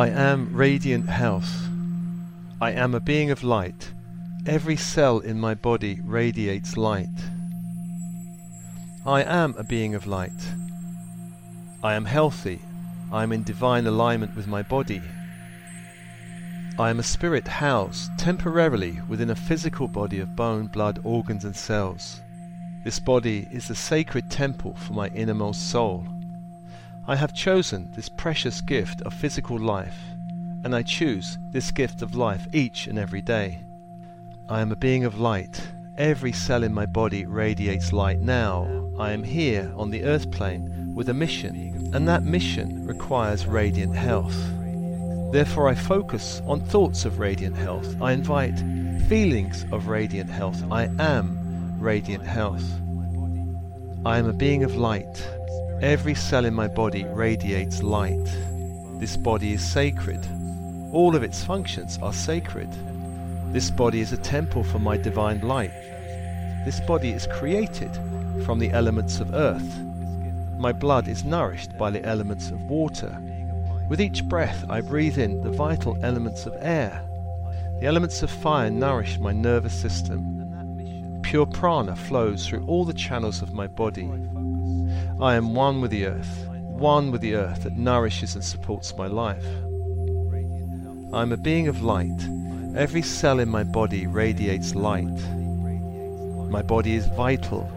I am radiant health. I am a being of light. Every cell in my body radiates light. I am a being of light. I am healthy. I am in divine alignment with my body. I am a spirit housed temporarily within a physical body of bone, blood, organs, and cells. This body is the sacred temple for my innermost soul. I have chosen this precious gift of physical life, and I choose this gift of life each and every day. I am a being of light. Every cell in my body radiates light now. I am here on the earth plane with a mission, and that mission requires radiant health. Therefore, I focus on thoughts of radiant health. I invite feelings of radiant health. I am radiant health. I am a being of light. Every cell in my body radiates light. This body is sacred. All of its functions are sacred. This body is a temple for my divine light. This body is created from the elements of earth. My blood is nourished by the elements of water. With each breath, I breathe in the vital elements of air. The elements of fire nourish my nervous system. Pure prana flows through all the channels of my body. I am one with the earth, one with the earth that nourishes and supports my life. I am a being of light. Every cell in my body radiates light. My body is vital.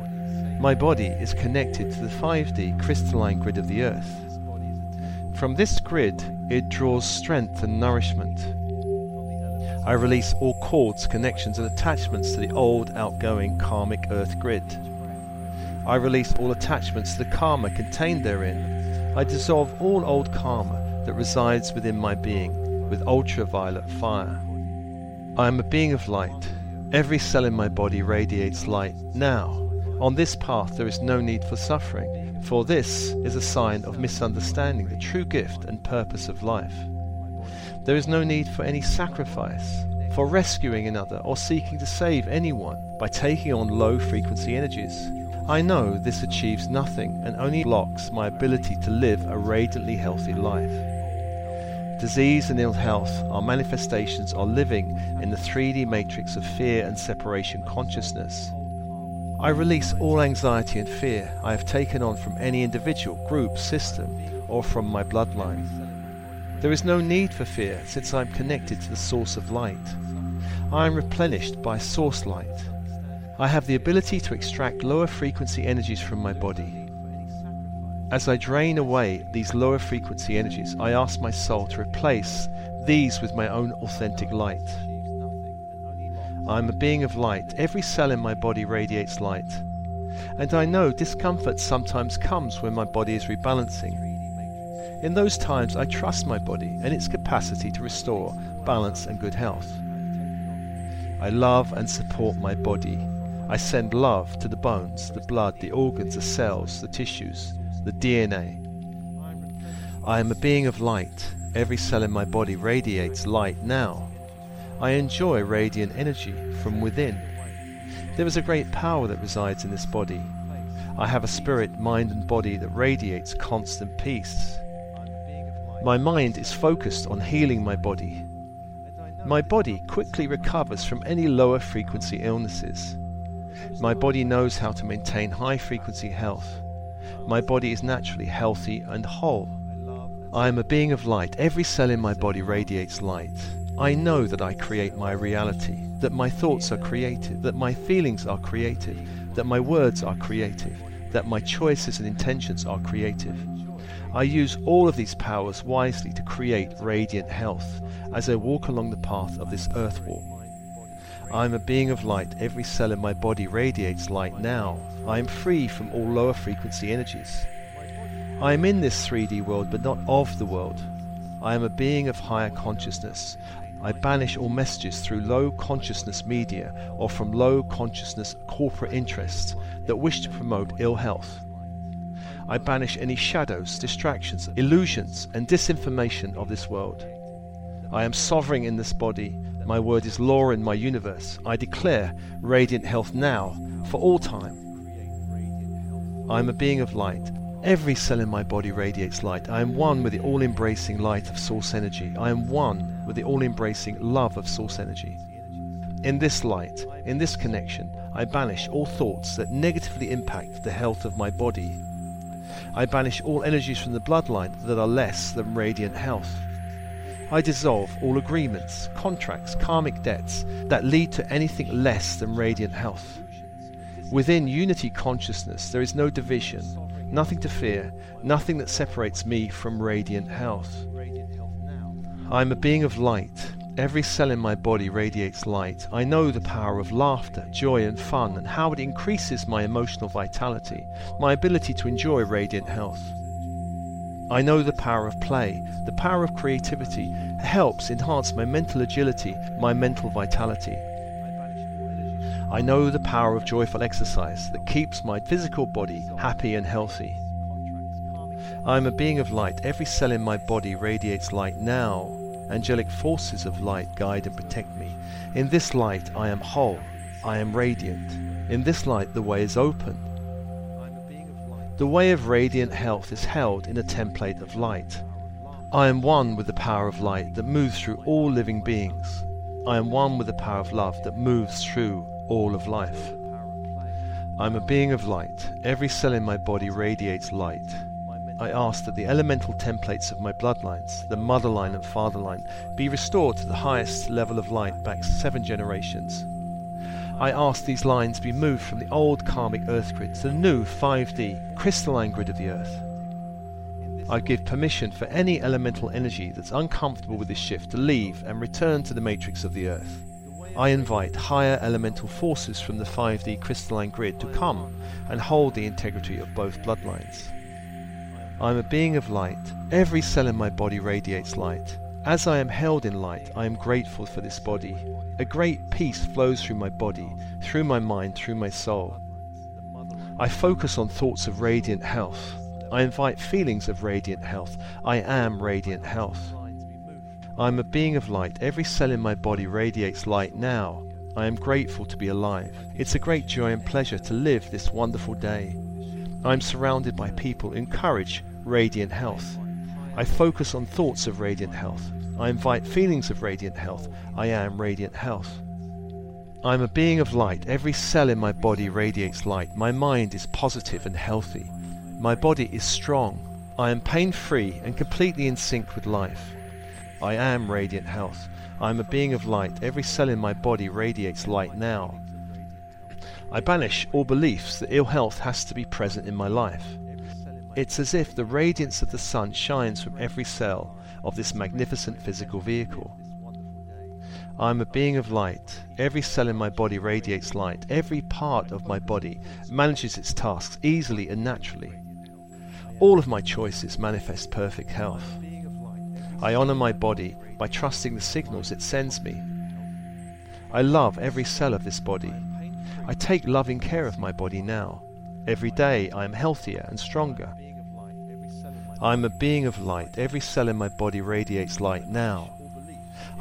My body is connected to the 5D crystalline grid of the earth. From this grid, it draws strength and nourishment. I release all cords, connections, and attachments to the old, outgoing karmic earth grid. I release all attachments to the karma contained therein. I dissolve all old karma that resides within my being with ultraviolet fire. I am a being of light. Every cell in my body radiates light now. On this path, there is no need for suffering for this is a sign of misunderstanding the true gift and purpose of life. There is no need for any sacrifice, for rescuing another or seeking to save anyone by taking on low frequency energies. I know this achieves nothing and only blocks my ability to live a radiantly healthy life. Disease and ill health are manifestations of living in the 3D matrix of fear and separation consciousness. I release all anxiety and fear I have taken on from any individual, group, system, or from my bloodline. There is no need for fear since I am connected to the source of light. I am replenished by source light. I have the ability to extract lower frequency energies from my body. As I drain away these lower frequency energies, I ask my soul to replace these with my own authentic light. I am a being of light. Every cell in my body radiates light. And I know discomfort sometimes comes when my body is rebalancing. In those times, I trust my body and its capacity to restore balance and good health. I love and support my body. I send love to the bones, the blood, the organs, the cells, the tissues, the DNA. I am a being of light. Every cell in my body radiates light now. I enjoy radiant energy from within. There is a great power that resides in this body. I have a spirit, mind, and body that radiates constant peace. My mind is focused on healing my body. My body quickly recovers from any lower frequency illnesses. My body knows how to maintain high frequency health. My body is naturally healthy and whole. I am a being of light. Every cell in my body radiates light. I know that I create my reality, that my thoughts are creative, that my feelings are creative, that my words are creative, that my choices and intentions are creative. I use all of these powers wisely to create radiant health as I walk along the path of this earth walk. I am a being of light. Every cell in my body radiates light now. I am free from all lower frequency energies. I am in this 3D world, but not of the world. I am a being of higher consciousness. I banish all messages through low consciousness media or from low consciousness corporate interests that wish to promote ill health. I banish any shadows, distractions, illusions, and disinformation of this world. I am sovereign in this body. My word is law in my universe. I declare radiant health now, for all time. I am a being of light. Every cell in my body radiates light. I am one with the all embracing light of source energy. I am one with the all embracing love of source energy. In this light, in this connection, I banish all thoughts that negatively impact the health of my body. I banish all energies from the bloodline that are less than radiant health. I dissolve all agreements, contracts, karmic debts that lead to anything less than radiant health. Within unity consciousness, there is no division, nothing to fear, nothing that separates me from radiant health. I am a being of light. Every cell in my body radiates light. I know the power of laughter, joy, and fun, and how it increases my emotional vitality, my ability to enjoy radiant health. I know the power of play, the power of creativity helps enhance my mental agility, my mental vitality. I know the power of joyful exercise that keeps my physical body happy and healthy. I am a being of light. Every cell in my body radiates light now. Angelic forces of light guide and protect me. In this light I am whole. I am radiant. In this light the way is open. The way of radiant health is held in a template of light. I am one with the power of light that moves through all living beings. I am one with the power of love that moves through all of life. I'm a being of light. Every cell in my body radiates light. I ask that the elemental templates of my bloodlines, the mother line and father line, be restored to the highest level of light back seven generations. I ask these lines be moved from the old karmic earth grid to the new 5D crystalline grid of the earth. I give permission for any elemental energy that's uncomfortable with this shift to leave and return to the matrix of the earth. I invite higher elemental forces from the 5D crystalline grid to come and hold the integrity of both bloodlines. I am a being of light. Every cell in my body radiates light. As I am held in light, I am grateful for this body. A great peace flows through my body, through my mind, through my soul. I focus on thoughts of radiant health. I invite feelings of radiant health. I am radiant health. I am a being of light. Every cell in my body radiates light now. I am grateful to be alive. It's a great joy and pleasure to live this wonderful day. I am surrounded by people who encourage radiant health. I focus on thoughts of radiant health. I invite feelings of radiant health. I am radiant health. I am a being of light. Every cell in my body radiates light. My mind is positive and healthy. My body is strong. I am pain free and completely in sync with life. I am radiant health. I am a being of light. Every cell in my body radiates light now. I banish all beliefs that ill health has to be present in my life. It's as if the radiance of the sun shines from every cell of this magnificent physical vehicle. I am a being of light. Every cell in my body radiates light. Every part of my body manages its tasks easily and naturally. All of my choices manifest perfect health. I honor my body by trusting the signals it sends me. I love every cell of this body. I take loving care of my body now. Every day I am healthier and stronger. I am a being of light. Every cell in my body radiates light now.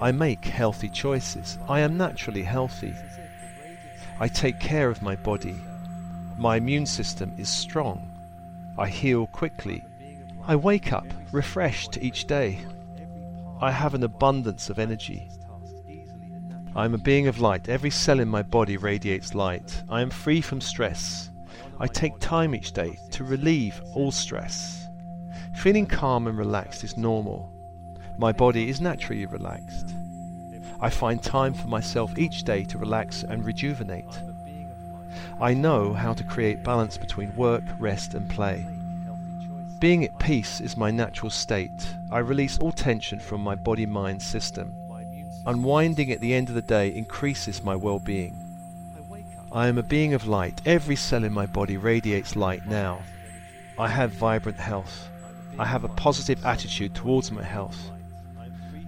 I make healthy choices. I am naturally healthy. I take care of my body. My immune system is strong. I heal quickly. I wake up refreshed each day. I have an abundance of energy. I am a being of light. Every cell in my body radiates light. I am free from stress. I take time each day to relieve all stress. Feeling calm and relaxed is normal. My body is naturally relaxed. I find time for myself each day to relax and rejuvenate. I know how to create balance between work, rest, and play. Being at peace is my natural state. I release all tension from my body mind system. Unwinding at the end of the day increases my well being. I am a being of light. Every cell in my body radiates light now. I have vibrant health. I have a positive attitude towards my health.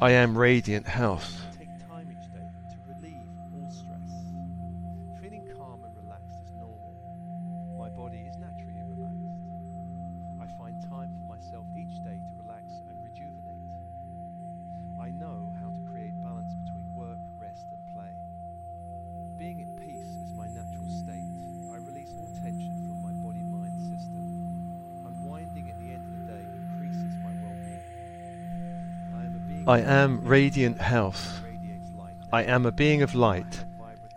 I am radiant health. I am radiant health. I am a being of light.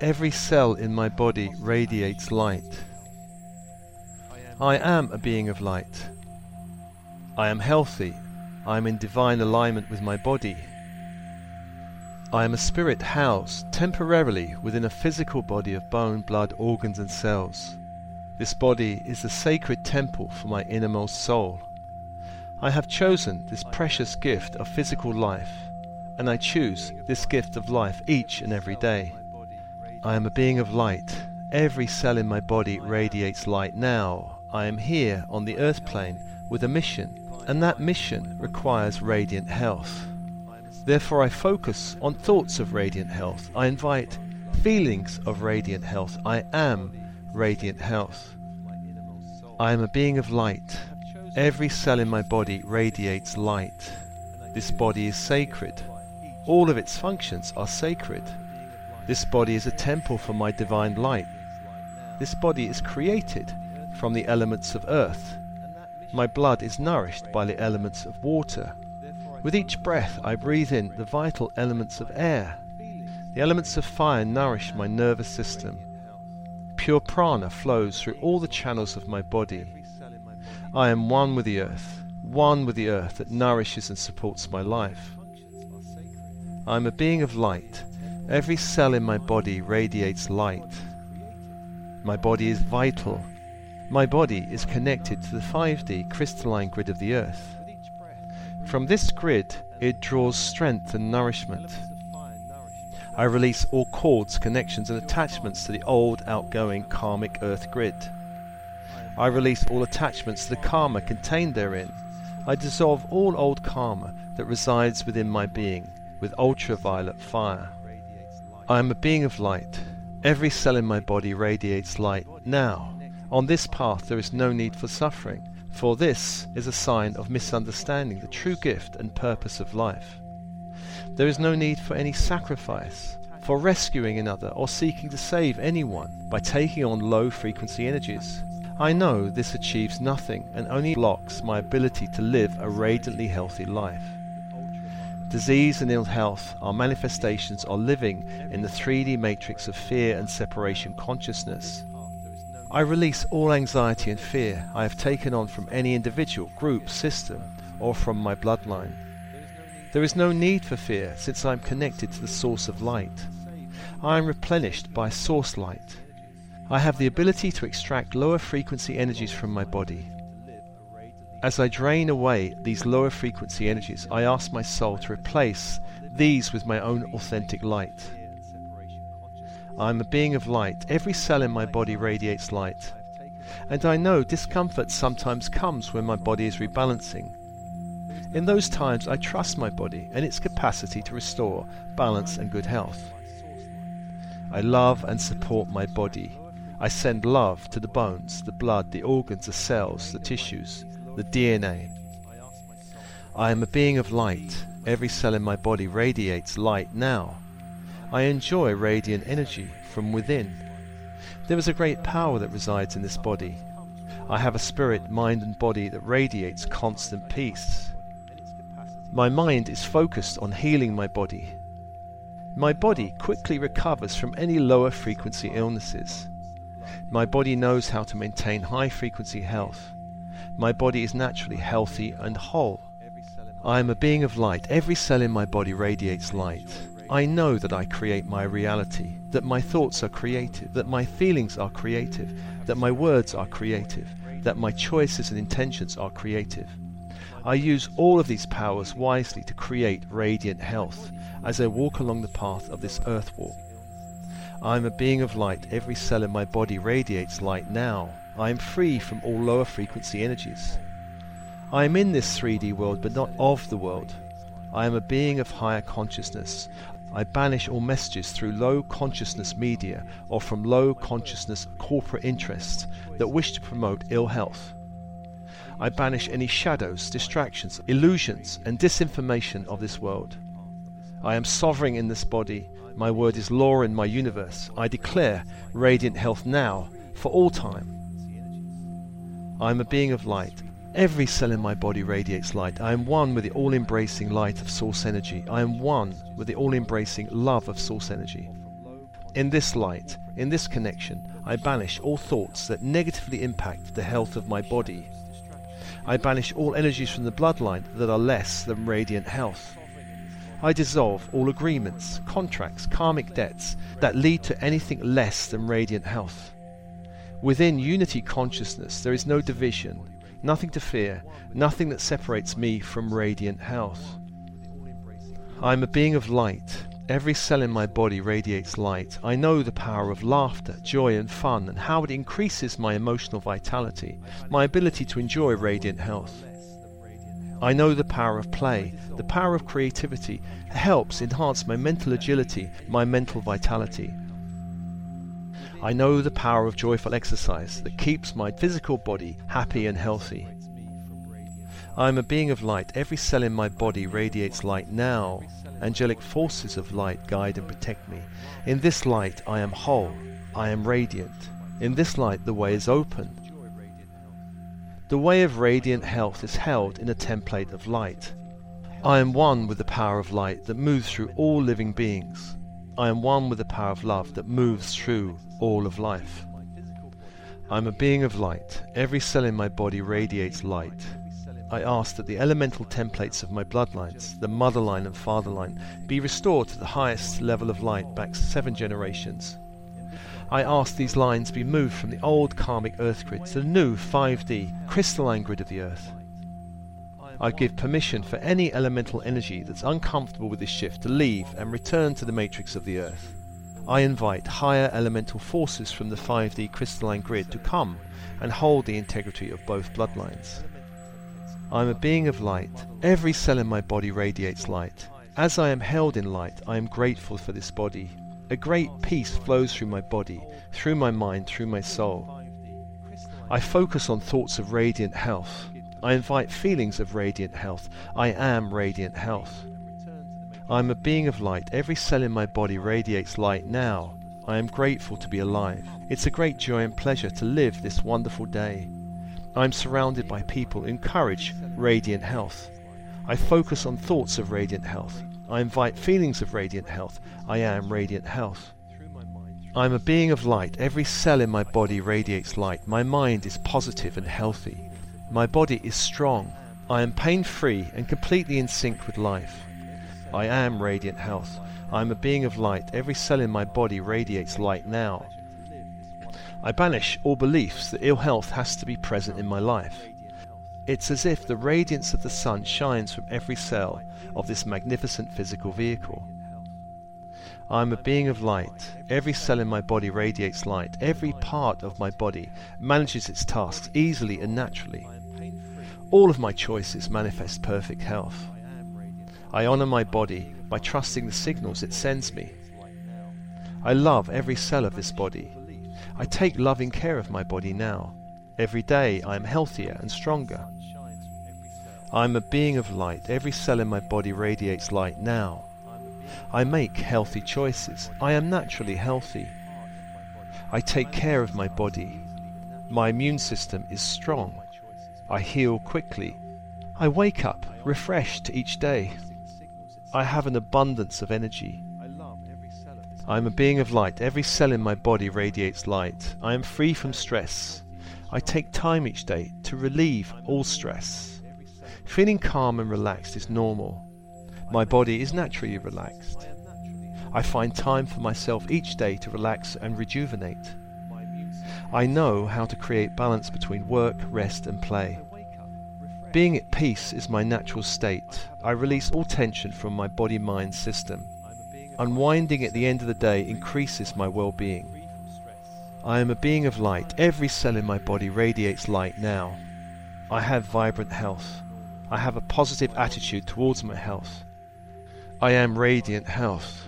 Every cell in my body radiates light. I am a being of light. I am healthy. I am in divine alignment with my body. I am a spirit housed temporarily within a physical body of bone, blood, organs, and cells. This body is the sacred temple for my innermost soul. I have chosen this precious gift of physical life, and I choose this gift of life each and every day. I am a being of light. Every cell in my body radiates light now. I am here on the earth plane with a mission and that mission requires radiant health. Therefore, I focus on thoughts of radiant health. I invite feelings of radiant health. I am radiant health. I am a being of light. Every cell in my body radiates light. This body is sacred. All of its functions are sacred. This body is a temple for my divine light. This body is created from the elements of earth my blood is nourished by the elements of water. With each breath I breathe in the vital elements of air. The elements of fire nourish my nervous system. Pure prana flows through all the channels of my body. I am one with the earth, one with the earth that nourishes and supports my life. I am a being of light. Every cell in my body radiates light. My body is vital my body is connected to the 5D crystalline grid of the Earth. From this grid, it draws strength and nourishment. I release all cords, connections, and attachments to the old, outgoing karmic Earth grid. I release all attachments to the karma contained therein. I dissolve all old karma that resides within my being with ultraviolet fire. I am a being of light. Every cell in my body radiates light now. On this path there is no need for suffering, for this is a sign of misunderstanding the true gift and purpose of life. There is no need for any sacrifice, for rescuing another or seeking to save anyone by taking on low frequency energies. I know this achieves nothing and only blocks my ability to live a radiantly healthy life. Disease and ill health are manifestations of living in the 3D matrix of fear and separation consciousness. I release all anxiety and fear I have taken on from any individual, group, system, or from my bloodline. There is no need for fear since I am connected to the source of light. I am replenished by source light. I have the ability to extract lower frequency energies from my body. As I drain away these lower frequency energies, I ask my soul to replace these with my own authentic light. I am a being of light. Every cell in my body radiates light. And I know discomfort sometimes comes when my body is rebalancing. In those times, I trust my body and its capacity to restore balance and good health. I love and support my body. I send love to the bones, the blood, the organs, the cells, the tissues, the DNA. I am a being of light. Every cell in my body radiates light now. I enjoy radiant energy from within. There is a great power that resides in this body. I have a spirit, mind, and body that radiates constant peace. My mind is focused on healing my body. My body quickly recovers from any lower frequency illnesses. My body knows how to maintain high frequency health. My body is naturally healthy and whole. I am a being of light. Every cell in my body radiates light. I know that I create my reality, that my thoughts are creative, that my feelings are creative, that my words are creative, that my choices and intentions are creative. I use all of these powers wisely to create radiant health as I walk along the path of this earth walk. I am a being of light. Every cell in my body radiates light now. I am free from all lower frequency energies. I am in this 3D world, but not of the world. I am a being of higher consciousness. I banish all messages through low consciousness media or from low consciousness corporate interests that wish to promote ill health. I banish any shadows, distractions, illusions, and disinformation of this world. I am sovereign in this body. My word is law in my universe. I declare radiant health now, for all time. I am a being of light. Every cell in my body radiates light. I am one with the all embracing light of source energy. I am one with the all embracing love of source energy. In this light, in this connection, I banish all thoughts that negatively impact the health of my body. I banish all energies from the bloodline that are less than radiant health. I dissolve all agreements, contracts, karmic debts that lead to anything less than radiant health. Within unity consciousness, there is no division, nothing to fear, nothing that separates me from radiant health. I am a being of light. Every cell in my body radiates light. I know the power of laughter, joy, and fun, and how it increases my emotional vitality, my ability to enjoy radiant health. I know the power of play, the power of creativity helps enhance my mental agility, my mental vitality. I know the power of joyful exercise that keeps my physical body happy and healthy. I am a being of light. Every cell in my body radiates light now. Angelic forces of light guide and protect me. In this light I am whole. I am radiant. In this light the way is open. The way of radiant health is held in a template of light. I am one with the power of light that moves through all living beings. I am one with the power of love that moves through all of life. I am a being of light. Every cell in my body radiates light. I ask that the elemental templates of my bloodlines, the mother line and father line, be restored to the highest level of light back seven generations. I ask these lines be moved from the old karmic earth grid to the new 5D crystalline grid of the earth. I give permission for any elemental energy that's uncomfortable with this shift to leave and return to the matrix of the earth. I invite higher elemental forces from the 5D crystalline grid to come and hold the integrity of both bloodlines. I am a being of light. Every cell in my body radiates light. As I am held in light, I am grateful for this body. A great peace flows through my body, through my mind, through my soul. I focus on thoughts of radiant health. I invite feelings of radiant health. I am radiant health. I am a being of light. Every cell in my body radiates light now. I am grateful to be alive. It's a great joy and pleasure to live this wonderful day. I am surrounded by people encourage radiant health. I focus on thoughts of radiant health. I invite feelings of radiant health. I am radiant health. I am a being of light. Every cell in my body radiates light. My mind is positive and healthy. My body is strong. I am pain free and completely in sync with life. I am radiant health. I am a being of light. Every cell in my body radiates light now. I banish all beliefs that ill health has to be present in my life. It's as if the radiance of the sun shines from every cell of this magnificent physical vehicle. I am a being of light. Every cell in my body radiates light. Every part of my body manages its tasks easily and naturally. All of my choices manifest perfect health. I honour my body by trusting the signals it sends me. I love every cell of this body. I take loving care of my body now. Every day I am healthier and stronger. I am a being of light. Every cell in my body radiates light now. I make healthy choices. I am naturally healthy. I take care of my body. My immune system is strong. I heal quickly. I wake up refreshed each day. I have an abundance of energy. I am a being of light. Every cell in my body radiates light. I am free from stress. I take time each day to relieve all stress. Feeling calm and relaxed is normal. My body is naturally relaxed. I find time for myself each day to relax and rejuvenate. I know how to create balance between work, rest, and play. Being at peace is my natural state. I release all tension from my body mind system. Unwinding at the end of the day increases my well being. I am a being of light. Every cell in my body radiates light now. I have vibrant health. I have a positive attitude towards my health. I am radiant health.